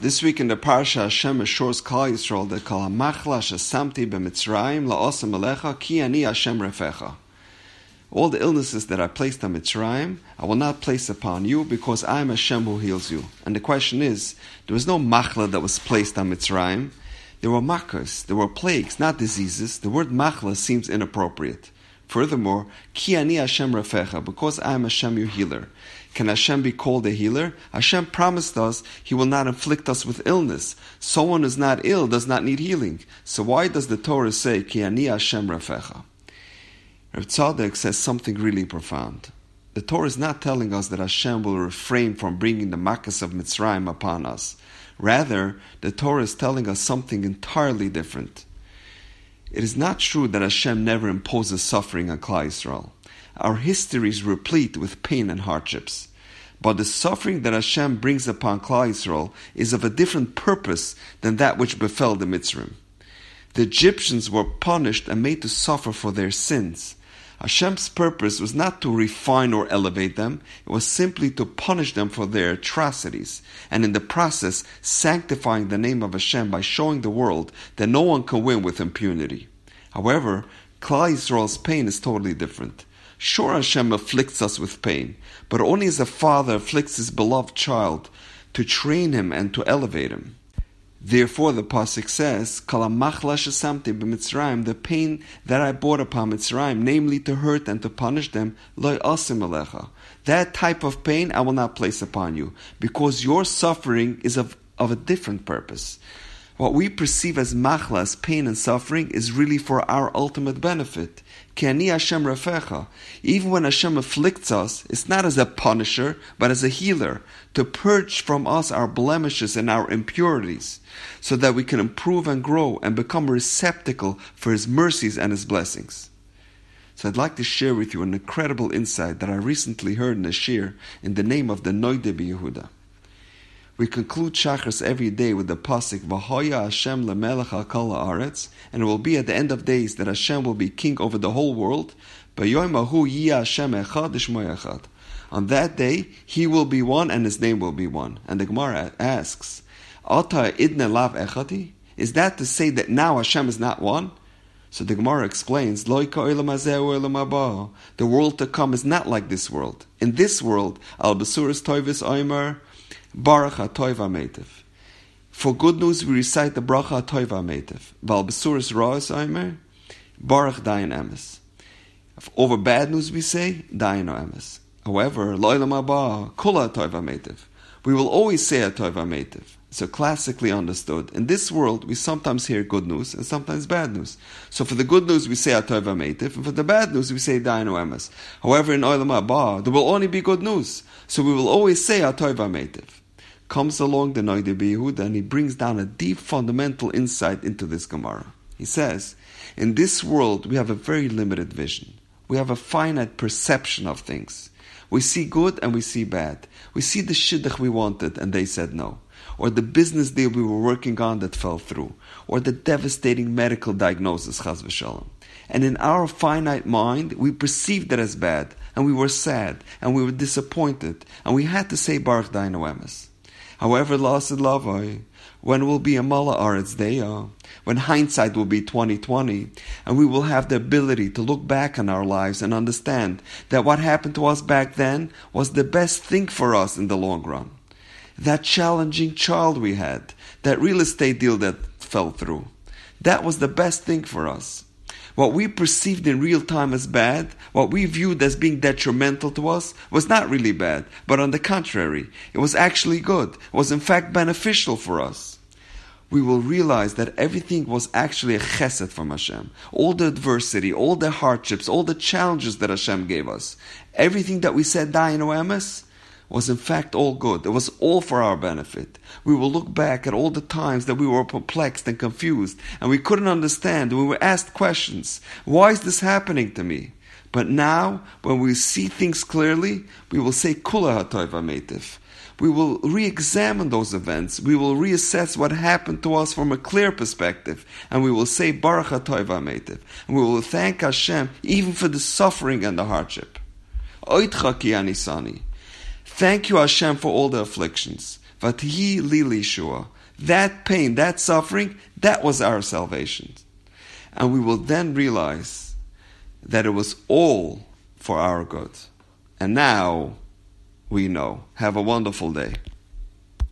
This week in the Parsha, Hashem assures Klal Yisrael that Kol HaMachla Shesamti BeMitzrayim LaOsam Alecha Ki Ani Hashem Refecha. All the illnesses that I placed on Mitzrayim, I will not place upon you because I am Hashem who heals you. And the question is, there was no machla that was placed on Mitzrayim. There were makas, there were plagues, not diseases. The word machla seems inappropriate. Furthermore, Ki Ani Hashem Refecha, because I am Hashem your healer. Can Hashem be called a healer? Hashem promised us He will not inflict us with illness. Someone who is not ill does not need healing. So why does the Torah say, Ki ani Hashem Rafecha? Rav Tzadok says something really profound. The Torah is not telling us that Hashem will refrain from bringing the makas of Mitzrayim upon us. Rather, the Torah is telling us something entirely different. It is not true that Hashem never imposes suffering on Klal Yisrael. Our history is replete with pain and hardships. But the suffering that Hashem brings upon Klal Yisrael is of a different purpose than that which befell the Mitzrim. The Egyptians were punished and made to suffer for their sins. Hashem's purpose was not to refine or elevate them, it was simply to punish them for their atrocities, and in the process sanctifying the name of Hashem by showing the world that no one can win with impunity. However, Klal Yisrael's pain is totally different. Sure, Hashem afflicts us with pain, but only as a father afflicts his beloved child to train him and to elevate him. Therefore, the pasuk says, the pain that I brought upon Mitzrayim, namely to hurt and to punish them, That type of pain I will not place upon you, because your suffering is of, of a different purpose. What we perceive as machlas, pain and suffering, is really for our ultimate benefit. Hashem Rafecha. Even when Hashem afflicts us, it's not as a punisher, but as a healer, to purge from us our blemishes and our impurities, so that we can improve and grow and become a receptacle for His mercies and His blessings. So I'd like to share with you an incredible insight that I recently heard in a shiur in the name of the Noide Yehuda. We conclude Shachris every day with the pasuk V'hoya Hashem lemelech al kol haaretz, and it will be at the end of days that Hashem will be king over the whole world. On that day, He will be one, and His name will be one. And the Gemara asks, Ata idne lav echati? Is that to say that now Hashem is not one? So the Gemara explains, The world to come is not like this world. In this world, al basuris toivis oimer, Baruch HaToiv HaMetiv. For good news, we recite the Bracha HaToiv HaMetiv. Val Besuris Ra'as Aimer, Baruch Dayan Emes. Over bad news, we say Dayan Emes. However, Loilam Abba, Kula HaToiv HaMetiv. We will always say HaToiv HaMetiv. So classically understood. In this world, we sometimes hear good news and sometimes bad news. So for the good news, we say Atov Meitiv, and for the bad news, we say Dayan Emes. However, in Olam Haba, there will only be good news. So we will always say Atov Meitiv comes along the Noide Yehuda and he brings down a deep fundamental insight into this Gemara. He says, In this world, we have a very limited vision. We have a finite perception of things. We see good and we see bad. We see the shidduch we wanted and they said no. Or the business deal we were working on that fell through. Or the devastating medical diagnosis, chaz v'shalom. And in our finite mind, we perceived it as bad, and we were sad, and we were disappointed, and we had to say Baruch Dayan Emes. However, l'asid lavo, when will be a mala aretz deya, when hindsight will be 2020, and we will have the ability to look back on our lives and understand that what happened to us back then was the best thing for us in the long run. That challenging child we had, that real estate deal that fell through, that was the best thing for us. What we perceived in real time as bad, what we viewed as being detrimental to us, was not really bad, but on the contrary, it was actually good. It was in fact beneficial for us. We will realize that everything was actually a chesed from Hashem. All the adversity, all the hardships, all the challenges that Hashem gave us, everything that we said, Dayan Oemes, was in fact all good. It was all for our benefit. We will look back at all the times that we were perplexed and confused and we couldn't understand. We were asked questions. Why is this happening to me? But now, when we see things clearly, we will say Kula HaToiva Metiv. We will re examine those events. We will reassess what happened to us from a clear perspective. And we will say Baruch HaToiva Metiv. And we will thank Hashem even for the suffering and the hardship. Oitcha Ki Anisani. Thank you, Hashem, for all the afflictions. Vatihi lili shua. That pain, that suffering, that was our salvation. And we will then realize that it was all for our good. And now we know. Have a wonderful day.